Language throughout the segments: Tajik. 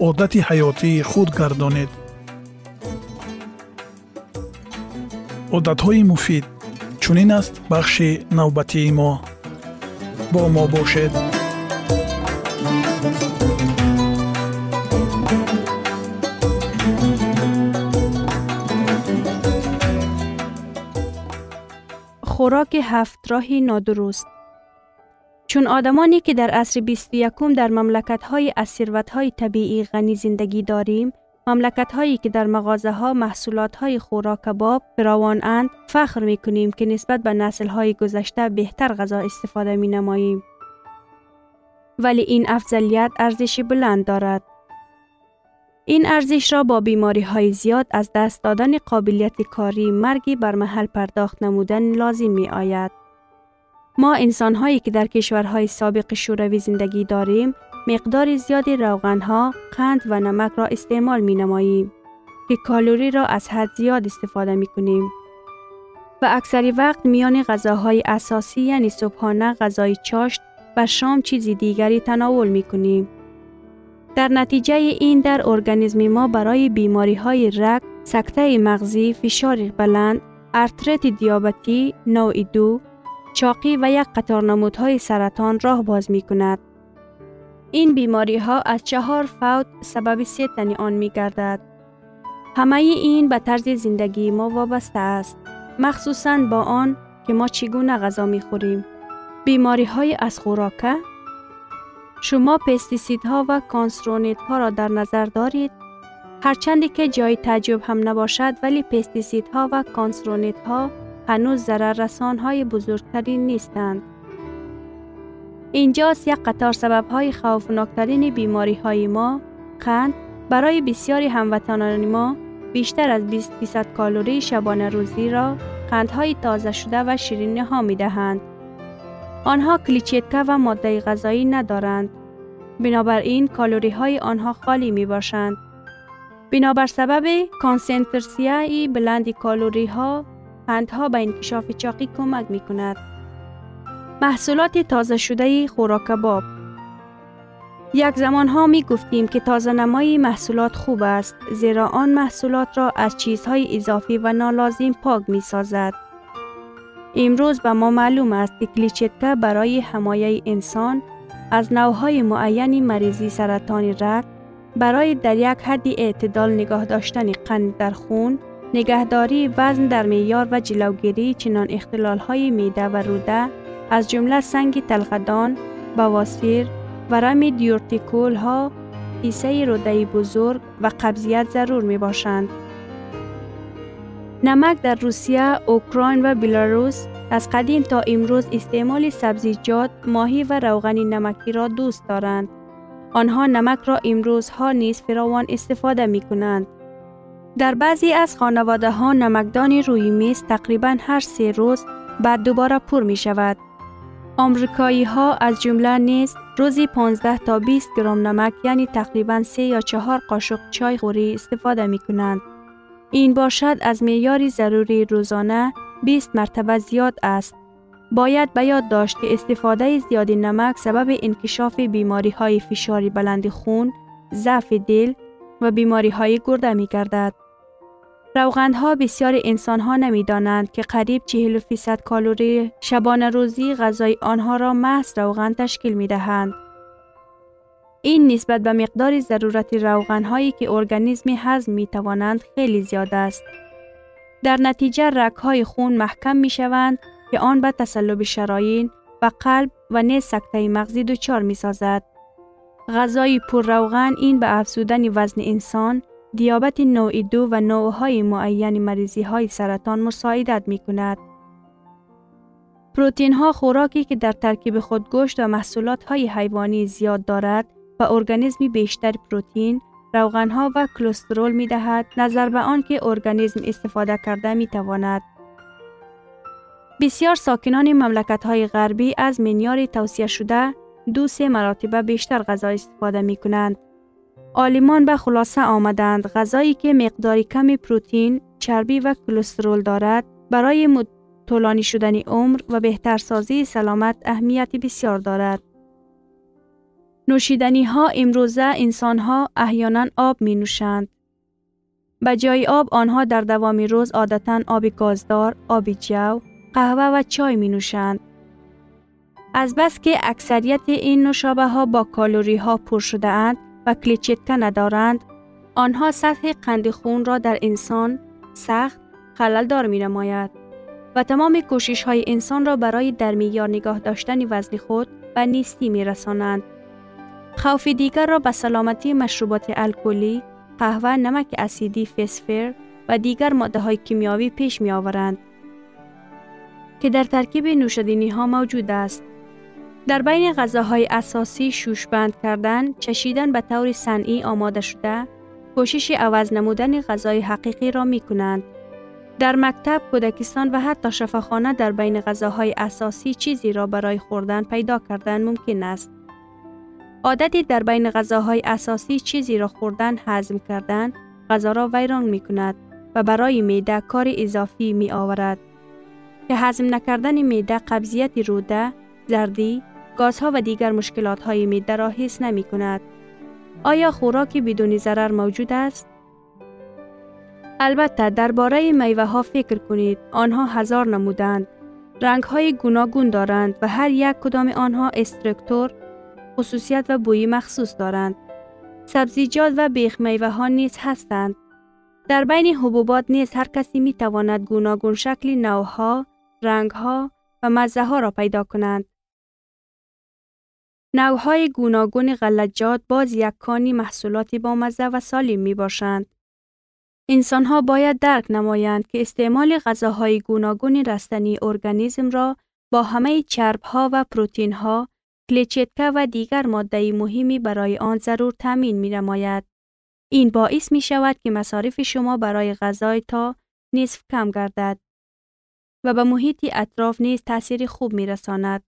عادت حیاتی خود گردانید. عادت های مفید چونین است بخش نوبتی ما. با ما باشد. خوراک هفت راهی نادرست چون آدمانی که در عصر 21 در مملکت های از ثروت های طبیعی غنی زندگی داریم مملکت هایی که در مغازه ها محصولات های خوراک کباب فراوان اند فخر می کنیم که نسبت به نسل های گذشته بهتر غذا استفاده می نماییم. ولی این افضلیت ارزش بلند دارد. این ارزش را با بیماری های زیاد از دست دادن قابلیت کاری مرگی بر محل پرداخت نمودن لازم می آید. ما انسان هایی که در کشورهای سابق شوروی زندگی داریم مقدار زیادی روغنها، قند و نمک را استعمال می نماییم که کالوری را از حد زیاد استفاده می کنیم. و اکثر وقت میان غذاهای اساسی یعنی صبحانه غذای چاشت و شام چیزی دیگری تناول می کنیم. در نتیجه این در ارگانیسم ما برای بیماری های رگ، سکته مغزی، فشار بلند، ارترت دیابتی، نوع دو، چاقی و یک قطار نمودهای سرطان راه باز می کند. این بیماری ها از چهار فوت سبب سیتنی آن می گردد. همه این به طرز زندگی ما وابسته است. مخصوصا با آن که ما چگونه غذا می خوریم. بیماری های از خوراکه شما پستیسید ها و کانسرونیت ها را در نظر دارید هرچندی که جای تعجب هم نباشد ولی پستیسید ها و کانسرونیت ها هنوز ضرر رسان های بزرگتری نیستند. اینجاست یک قطار سبب های خوفناکترین بیماری های ما قند برای بسیاری هموطنان ما بیشتر از 20 فیصد کالری شبانه روزی را قندهای تازه شده و شیرینی ها می دهند. آنها کلیچیتکه و ماده غذایی ندارند. بنابراین کالری های آنها خالی می باشند. بنابر سبب کانسنترسیای بلند کالری ها قندها به انکشاف چاقی کمک می کند. محصولات تازه شده خوراک باب یک زمان ها می گفتیم که تازه نمایی محصولات خوب است زیرا آن محصولات را از چیزهای اضافی و نالازم پاک می سازد. امروز به ما معلوم است که کلیچتکه برای حمایه انسان از نوهای معینی مریضی سرطان رگ برای در یک حدی اعتدال نگاه داشتن قند در خون، نگهداری وزن در میار و جلوگیری چنان اختلال های میده و روده از جمله سنگ تلقدان، بواسیر، ورم دیورتیکول ها، ایسه روده بزرگ و قبضیت ضرور می باشند. نمک در روسیه، اوکراین و بلاروس از قدیم تا امروز استعمال سبزیجات، ماهی و روغن نمکی را دوست دارند. آنها نمک را امروزها نیز فراوان استفاده می کنند. در بعضی از خانواده ها نمکدان روی میز تقریبا هر سه روز بعد دوباره پر می شود. آمریکایی ها از جمله نیز روزی 15 تا 20 گرم نمک یعنی تقریبا 3 یا 4 قاشق چای خوری استفاده می کنند. این باشد از معیار ضروری روزانه 20 مرتبه زیاد است. باید به یاد داشت که استفاده زیاد نمک سبب انکشاف بیماری های فشار بلند خون، ضعف دل و بیماری های گرده می گردد. روغندها بسیار انسان ها نمی دانند که قریب 40 فیصد کالوری شبانه روزی غذای آنها را محض روغن تشکیل می دهند. این نسبت به مقدار ضرورت روغن هایی که ارگانیسم هضم می توانند خیلی زیاد است. در نتیجه رک های خون محکم می شوند که آن به تسلب شراین و قلب و نیز سکته مغزی دچار می سازد. غذای پر روغن این به افزودن وزن انسان، دیابت نوع دو و نوعهای معین مریضی های سرطان مساعدت می کند. پروتین ها خوراکی که در ترکیب خود گوشت و محصولات های حیوانی زیاد دارد و ارگانیسمی بیشتر پروتین، روغن ها و کلسترول می دهد نظر به آن که ارگانیسم استفاده کرده می تواند. بسیار ساکنان مملکت های غربی از منیار توصیه شده دو سه مراتبه بیشتر غذا استفاده می کنند. آلیمان به خلاصه آمدند غذایی که مقداری کمی پروتین، چربی و کلسترول دارد برای طولانی شدن عمر و بهترسازی سلامت اهمیت بسیار دارد. نوشیدنی ها امروزه انسان ها احیانا آب می نوشند. به جای آب آنها در دوام روز عادتا آب گازدار، آب جو، قهوه و چای می نوشند. از بس که اکثریت این نوشابه ها با کالوری ها پر شده اند و کلیچتکه ندارند، آنها سطح قند خون را در انسان سخت خلل دار می نماید و تمام کوشش های انسان را برای در میار نگاه داشتن وزن خود به نیستی می رسانند. خوف دیگر را به سلامتی مشروبات الکلی، قهوه، نمک اسیدی، فسفر و دیگر ماده های کیمیاوی پیش می آورند که در ترکیب نوشیدنی ها موجود است. در بین غذاهای اساسی شوش بند کردن، چشیدن به طور صنعی آماده شده، کوشش عوض نمودن غذای حقیقی را می کنند. در مکتب، کودکستان و حتی شفاخانه در بین غذاهای اساسی چیزی را برای خوردن پیدا کردن ممکن است. عادتی در بین غذاهای اساسی چیزی را خوردن هضم کردن غذا را ویران می کند و برای میده کار اضافی می آورد که هضم نکردن میده قبضیت روده، زردی، گازها و دیگر مشکلات های میده را حس نمی کند. آیا خوراکی بدون ضرر موجود است؟ البته درباره میوه ها فکر کنید. آنها هزار نمودند. رنگ های گوناگون دارند و هر یک کدام آنها استرکتور خصوصیت و بویی مخصوص دارند. سبزیجات و بیخ میوه ها نیز هستند. در بین حبوبات نیز هر کسی می تواند گوناگون شکل نوها، رنگها و مزه ها را پیدا کنند. نوهای گوناگون غلجات باز یکانی محصولاتی با مزه و سالم می باشند. انسان ها باید درک نمایند که استعمال غذاهای گوناگون رستنی ارگانیسم را با همه چرب ها و پروتین ها کلیچتکه و دیگر ماده مهمی برای آن ضرور تامین می نماید. این باعث می شود که مصارف شما برای غذای تا نصف کم گردد و به محیط اطراف نیز تاثیر خوب می رساند.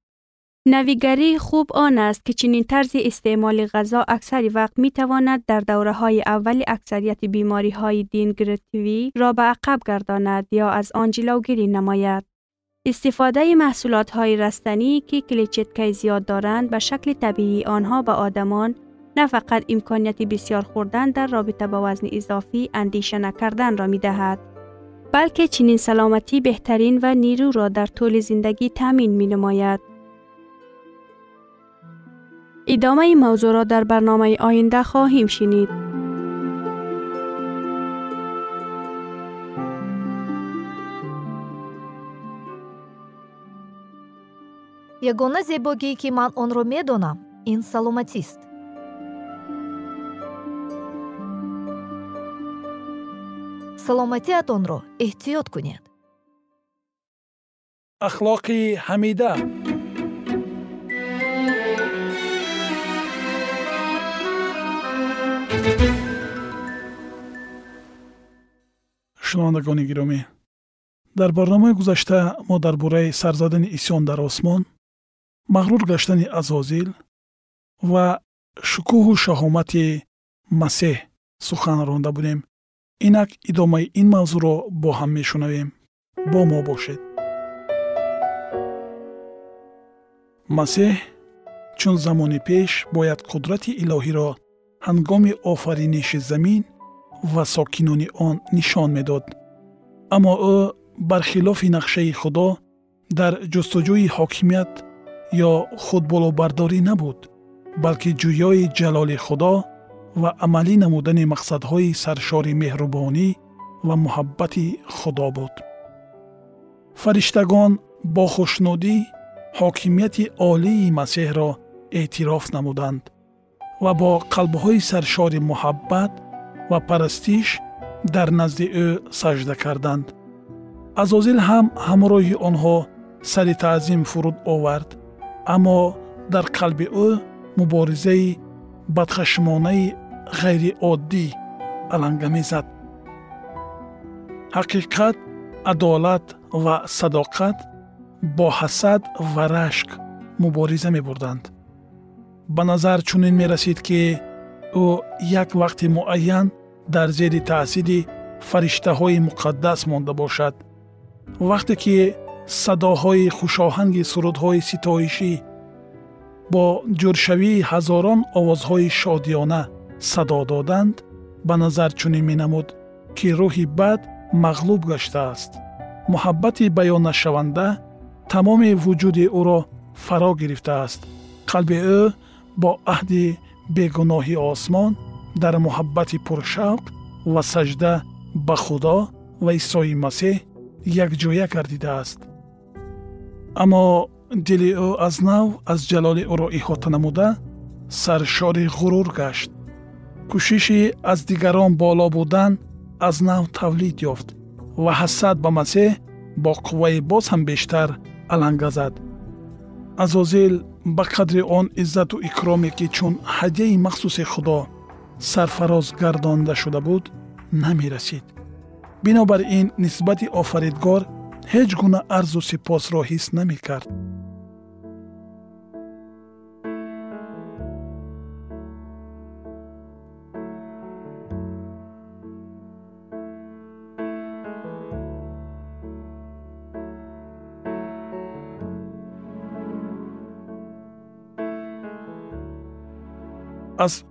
نویگری خوب آن است که چنین طرز استعمال غذا اکثر وقت می تواند در دوره های اول اکثریت بیماری های دینگرتیوی را به عقب گرداند یا از آن جلوگیری نماید. استفاده محصولات های رستنی که کلیچتکه زیاد دارند به شکل طبیعی آنها به آدمان نه فقط امکانیت بسیار خوردن در رابطه با وزن اضافی اندیشه نکردن را می دهد. بلکه چنین سلامتی بهترین و نیرو را در طول زندگی تامین می نماید. идомаи мавзӯъро дар барномаи оинда хоҳем шинид. Ягона зебогие ки ман онро медонам ин саломатист. Саломатиатонро эҳтиёт кунед. Ахлоқи ҳамида шунавандагони гиромӣ. Дар барномаи гузашта мо дар бораи сарзадани исён дар осмон мағрур гаштани азозил ва шукӯҳу шаҳомати масеҳ сухан ронда будем. Инак идомаи ин мавзӯъро бо ҳам мешунавем. Бо мо бошед. Масеҳ чун замони пеш бояд қудрати илоҳиро ҳангоми офариниши замин ва сокинони он нишон медод. Аммо ӯ бархилофи нақшаи худо дар ҷустуҷӯи ҳокимият ё худболобардорӣ набуд балки ҷӯёи ҷалоли худо ва амалӣ намудани мақсадҳои саршори меҳрубонӣ ва муҳаббати худо буд. Фариштагон бо хушнудӣ ҳокимияти олии масеҳро эътироф намуданд ва бо қалбҳои саршори муҳаббат ва парастиш дар назди ӯ сажда карданд. Азозил ҳам ҳамроҳи онҳо сари таъзим фуруд овард аммо дар қалби ӯ муборизаи бадхашмонаи ғайриоддӣ аланга мезад. Ҳақиқат адолат ва садоқат бо ҳасад ва рашк мубориза мебурданд. Ба назар чунин мерасид ки ӯ як вақти муайян дар зери таъсири фариштаҳои муқаддас монда бошад. Вақте ки садоҳои хушоҳанги сурудҳои ситоишӣ бо ҷӯршавии ҳазорон овозҳои шодиёна садо доданд ба назар чунин менамуд ки рӯҳи бад мағлуб гаштааст. Муҳаббати баённашаванда тамоми вуҷуди ӯро фаро гирифтааст. Қалби ӯ бо аҳди бегуноҳи осмон дар муҳаббати пуршавқ ва сажда ба худо ва исои масеҳ якҷоя гардидааст. Аммо дили ӯ аз нав аз ҷалоли ӯро иҳота намуда саршори ғурур гашт. Кӯшиши аз дигарон боло будан аз нав тавлид ёфт ва ҳасад ба масеҳ бо қувваи боз ҳам бештар аланга зад. Азозил ба қадри он иззату икроме ки чун ҳадияи махсуси худо сарфароз гардонда шуда буд намерасид. Бинобар ин нисбати офаридгор ҳеҷ гуна арзу сипосро ҳис намекард. Аз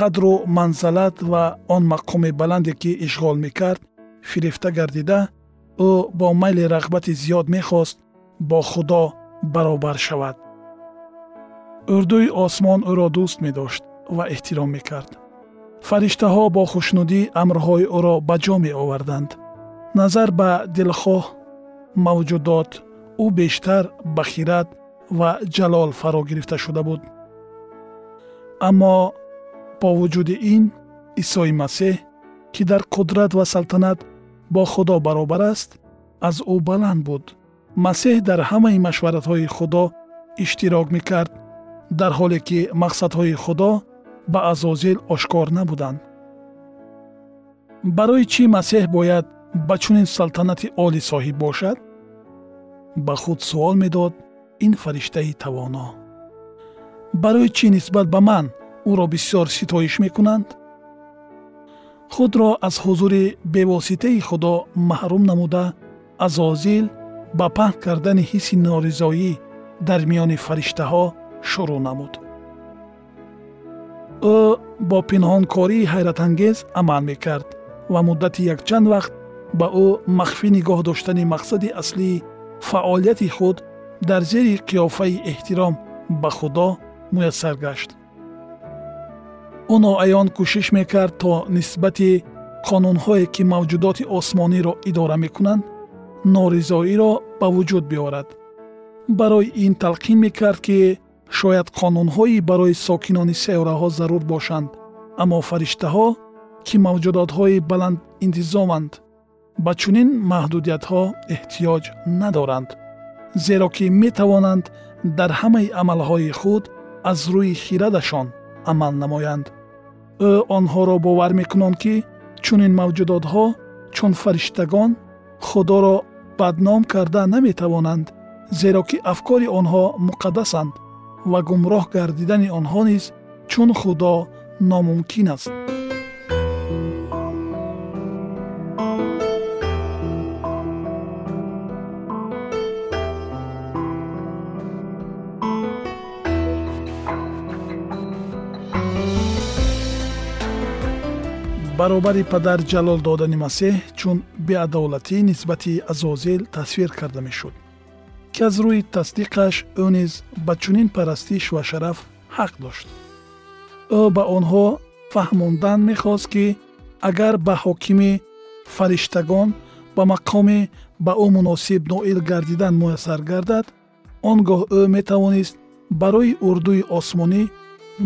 қадру манзалат ва он мақоми баланде ки ишғол мекард фирифта гардида ӯ бо майли рағбати зиёд мехост бо худо баробар шавад. Урдуи осмон ӯро дӯст медошт ва эҳтиром мекард. Фариштаҳо бо хушнудӣ амрҳои ӯро ба ҷо меоварданд. Назар ба дилхоҳ мавҷудот ӯ бештар ба хират ва ҷалол фаро гирифта шуда буд. Аммо бо вуҷуди ин исои масеҳ ки дар қудрат ва салтанат бо худо баробар аст аз ӯ баланд буд. Масеҳ дар ҳамаи машваратҳои худо иштирок мекард дар ҳоле ки мақсадҳои худо ба азозил ошкор набуданд. Барои чӣ масеҳ бояд ба чунин салтанати олӣ соҳиб бошад? Ба худ суол медод ин фариштаи тавоно. Барои чӣ нисбат ба ман ӯро бисёр ситоиш мекунанд? Худро аз ҳузури бевоситаи худо маҳрум намуда азозил ба паҳн кардани ҳисси норизоӣ дар миёни фариштаҳо шурӯъ намуд. Ӯ бо пинҳонкории ҳайратангез амал мекард ва муддати якчанд вақт ба ӯ махфӣ нигоҳ доштани мақсади аслии фаъолияти худ дар зери қиёфаи эҳтиром ба худо муяссар гашт ӯ ноаён кӯшиш мекард то нисбати қонунҳое ки мавҷудоти осмониро идора мекунанд норизоиро ба вуҷуд биёрад барои ин талқин мекард ки шояд қонунҳои барои сокинони сайёраҳо зарур бошанд аммо фариштаҳо ки мавҷудотҳои баландинтизоманд ба чунин маҳдудиятҳо эҳтиёҷ надоранд зеро ки метавонанд дар ҳамаи амалҳои худ аз рӯи хирадашон амал намоянд ӯ онҳоро бовар мекунанд ки чунин мавҷудотҳо чун фариштагон худоро бадном карда наметавонанд зеро ки афкори онҳо муқаддасанд ва гумроҳ гардидани онҳо низ чун худо номумкин аст баробари падар ҷалол додани масеҳ чун беадолатӣ нисбати азозил тасвир карда мешуд ки аз рӯи тасдиқаш ӯ низ ба чунин парастиш ва шараф ҳақ дошт. Ӯ ба онҳо фаҳмондан мехост ки агар ба ҳокими фариштагон ба мақоми ба ӯ муносиб ноил гардидан муяссар гардад он гоҳ ӯ метавонист барои урдуи осмонӣ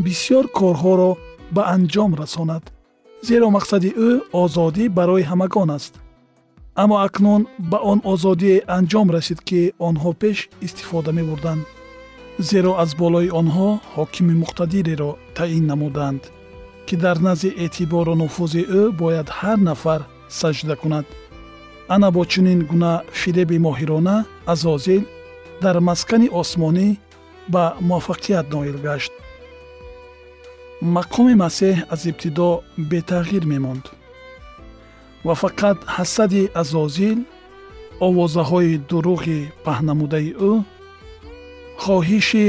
бисьёр корҳоро ба анҷом расонад зеро мақсади ӯ озодӣ барои ҳамагон аст. Аммо акнун ба он озодие анҷом расид ки онҳо пеш истифода мебурданд. Зеро аз болои онҳо ҳокими муқтадиреро таъин намуданд ки дар назди эътибору нуфузи ӯ бояд ҳар нафар саҷда кунад. Ана бо чунин гуна фиреби моҳирона азозил дар маскани осмонӣ ба муваффақият ноил гашт мақоми масеҳ аз ибтидо бетағйир мемонд. Ва фақат ҳасади азозил овозаҳои дурӯғи паҳнамудаи ӯ хоҳиши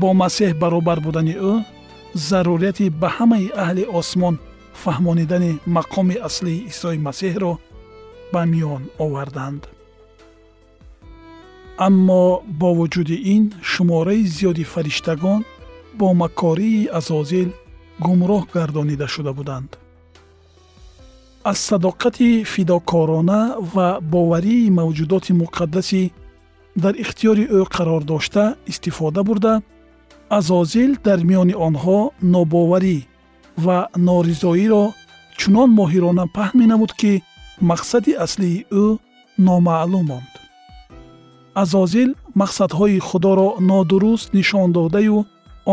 бо масеҳ баробар будани ӯ зарурияти ба ҳамаи аҳли осмон фаҳмонидани мақоми аслии исои масеҳро ба миён оварданд. Аммо бо вуҷуди ин шумораи зиёди фариштагон бо макории азозил гумроҳ гардонида шуда буданд. Аз садоқати фидокорона ва боварии мавҷудоти муқаддаси дар ихтиёри ӯ қарор дошта истифода бурда азозил дар миёни онҳо нобоварӣ ва норизоиро чунон моҳирона паҳн менамуд ки мақсади аслии ӯ номаълум монд. Азозил мақсадҳои худоро нодуруст нишон додаю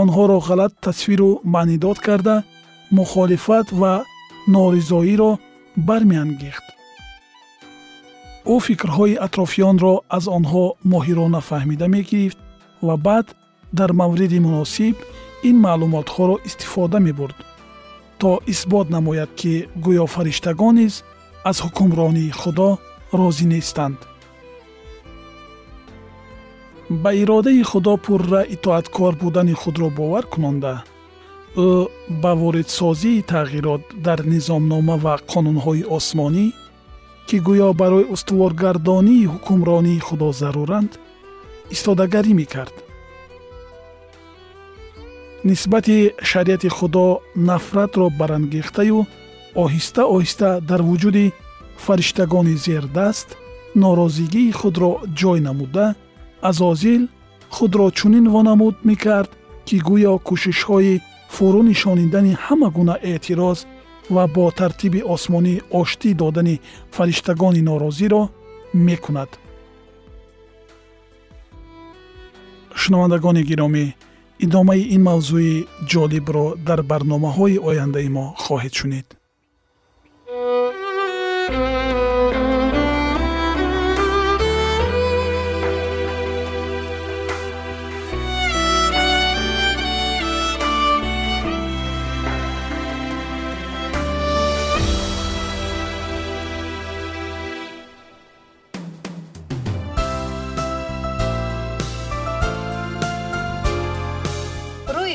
онҳоро ғалат тасвиру маънидод карда мухолифат ва норизоиро бармеангехт. Ӯ фикрҳои атрофиёнро аз онҳо моҳирона фаҳмида мегирифт ва баъд дар мавриди муносиб ин маълумотҳоро истифода мебурд то исбот намояд ки гӯё фариштагон низ аз ҳукмронии худо розӣ нестанд ба иродаи худо пурра итоаткор будани худро бовар кунонда. Ӯ ба воридсозии тағйирот дар низомнома ва қонунҳои осмонӣ ки гӯё барои устуворгардонии ҳукмронии худо заруранд истодагарӣ мекард. Нисбати шариати худо нафратро барангехтаю оҳиста оҳиста дар вуҷуди фариштагони зердаст норозигии худро ҷой намуда азозил худро чунин вонамуд мекард ки гӯё кӯшишҳои фурӯ нишонидани ҳама гуна эътироз ва бо тартиби осмонӣ оштӣ додани фариштагони норозиро мекунад. Шунавандагони гиромӣ идомаи ин мавзӯи ҷолибро дар барномаҳои ояндаи мо хоҳед шунид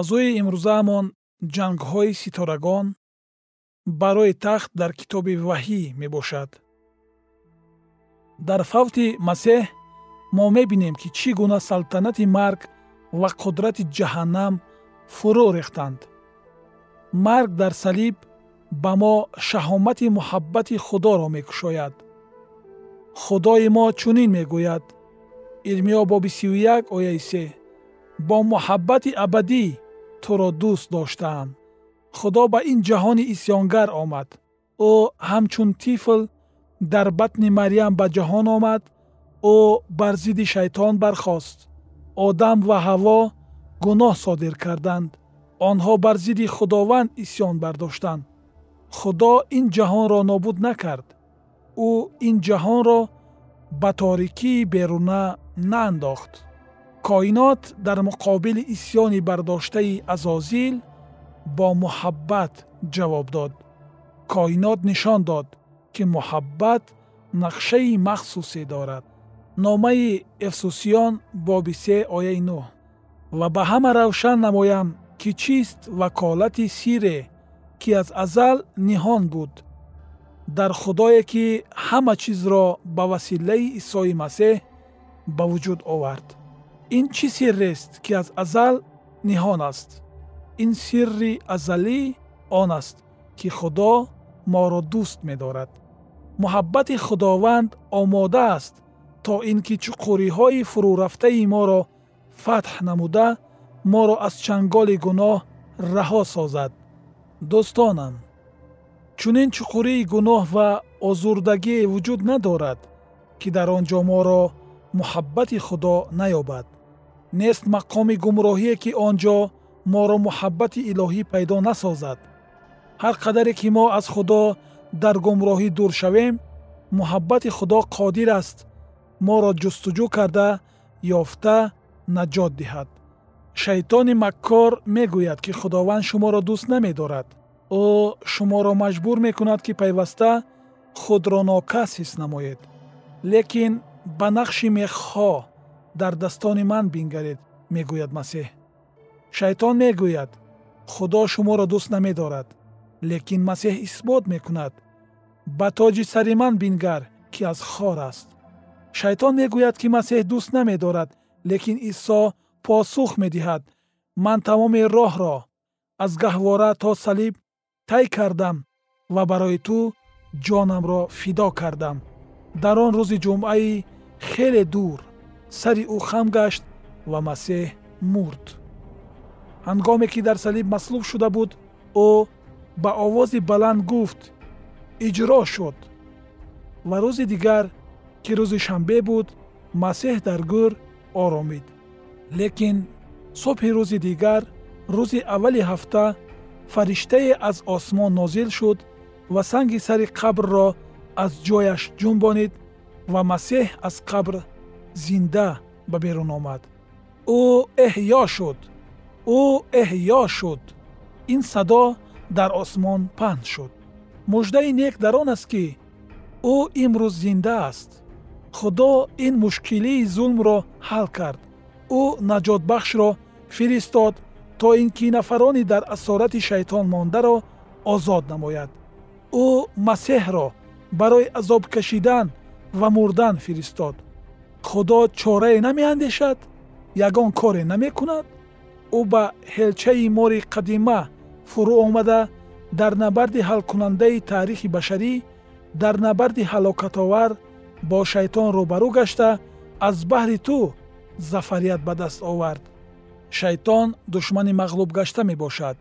Мавзӯи имрӯзаамон ҷангҳои ситорагон барои тахт дар китоби ваҳӣ мебошад. Дар фавти масеҳ мо мебинем ки чӣ гуна салтанати марг ва қудрати ҷаҳаннам фурӯ рехтанд. Марг дар салиб ба мо шаҳомати муҳаббати худоро мекушояд. Худои мо чунин мегӯяд. Ирмиё боби сию як ояи се бо муҳаббати абадӣ туро дӯст доштаам. Худо ба ин ҷаҳони исьёнгар омад. Ӯ ҳамчун тифл дар батни марьям ба ҷаҳон омад. Ӯ бар зидди шайтон бархост. Одам ва ҳаво гуноҳ содир карданд. Онҳо бар зидди худованд исьён бардоштанд худо ин ҷаҳонро нобуд накард. Ӯ ин ҷаҳонро ба торикии беруна наандохт коинот дар муқобили исьёни бардоштаи азозил бо муҳаббат ҷавоб дод. Коинот нишон дод ки муҳаббат нақшаи махсусе дорад. Номаи эфсусиён боби се ояи нӯ ва ба ҳама равшан намоям ки чист ваколати сирре ки аз азал ниҳон буд. Дар худое ки ҳама чизро ба василаи исои масеҳ ба вуҷуд овард ин чӣ сиррест ки аз азал ниҳон аст. Ин сирри азалӣ он аст ки худо моро дӯст медорад. Муҳаббати худованд омода аст то ин ки чуқуриҳои фурӯрафтаи моро фатҳ намуда моро аз чанголи гуноҳ раҳо созад. Дӯстонам чунин чуқурии гуноҳ ва озурдагие вуҷуд надорад ки дар он ҷо моро муҳаббати худо наёбад нест мақоми гумроҳие ки он ҷо моро муҳаббати илоҳӣ пайдо насозад. ҳар қадаре ки мо аз худо дар гумроҳӣ дур шавем муҳаббати худо қодир аст. моро ҷустуҷӯ карда ёфта наҷот диҳад. шайтони маккор мегӯяд ки худованд шуморо дӯст намедорад. ӯ шуморо маҷбур мекунад ки пайваста худро нокас ҳис намоед. лекин ба нақши мехҳо дардастони ман бингаред мегӯяд масеҳ. Шайтон мегӯяд худо шуморо дӯст намедорад лекин масеҳ исбот мекунад. Ба тоҷи сари ман бингар ки аз хор аст. Шайтон мегӯяд ки масеҳ дӯст намедорад лекин исо посух медиҳад. Ман тамоми роҳро аз гаҳвора то салиб тай кардам ва барои ту ҷонамро фидо кардам. Дар он рӯзи ҷумъаи хеле дур сари ӯ хам гашт ва масеҳ мурд. ҳангоме ки дар салиб маслуб шуда буд ӯ ба овози баланд гуфт иҷро шуд ва рӯзи дигар ки рӯзи шанбе буд масеҳ дар гӯр оромид. Лекин субҳи рӯзи дигар рӯзи аввали ҳафта фариштае аз осмон нозил шуд ва санги сари қабрро аз ҷояш ҷунбонид ва масеҳ аз қабр зинда ба берун омад. Ӯ эҳьё шуд. Ӯ эҳьё шуд. Ин садо дар осмон паҳн шуд. Муждаи нек дар он аст ки ӯ имрӯз зинда аст. Худо ин мушкилии зулмро ҳал кард. Ӯ наҷотбахшро фиристод то ин ки нафарони дар асорати шайтон мондаро озод намояд. Ӯ масеҳро барои азоб кашидан ва мурдан фиристод худо чорае намеандешад ягон коре намекунад. Ӯ ба ҳелчаи мори қадима фурӯ омада дар набарди ҳалкунандаи таърихи башарӣ дар набарди ҳалокатовар бо шайтон рӯбарӯ гашта аз баҳри ту зафарият ба даст овард. Шайтон душмани мағлуб гашта мебошад.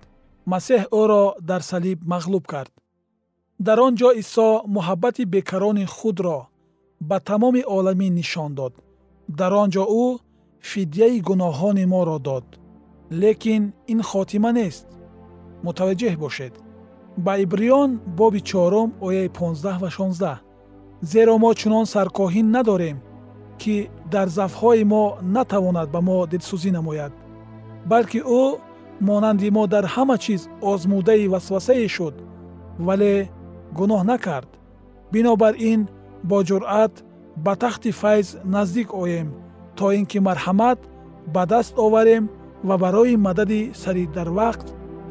Масеҳ ӯро дар салиб мағлуб кард. Дар он ҷо исо муҳаббати бекарони худро ба тамоми оламин нишон дод. Дар он ҷо ӯ фидяи гуноҳони моро дод. Лекин ин хотима нест. Мутаваҷҷеҳ бошед. Ба ибриён боби чорум ояи 15 ва 16 зеро мо чунон саркоҳӣ надорем ки дар зафҳои мо натавонад ба мо дилсӯзӣ намояд. Балки ӯ монанди мо дар ҳама чиз озмудаи васвасае шуд вале гуноҳ накард. Бинобар ин бо ҷуръат ба тахти файз наздик оем то ин ки марҳамат ба даст оварем ва барои мадади сари дар вақт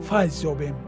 файз ёбем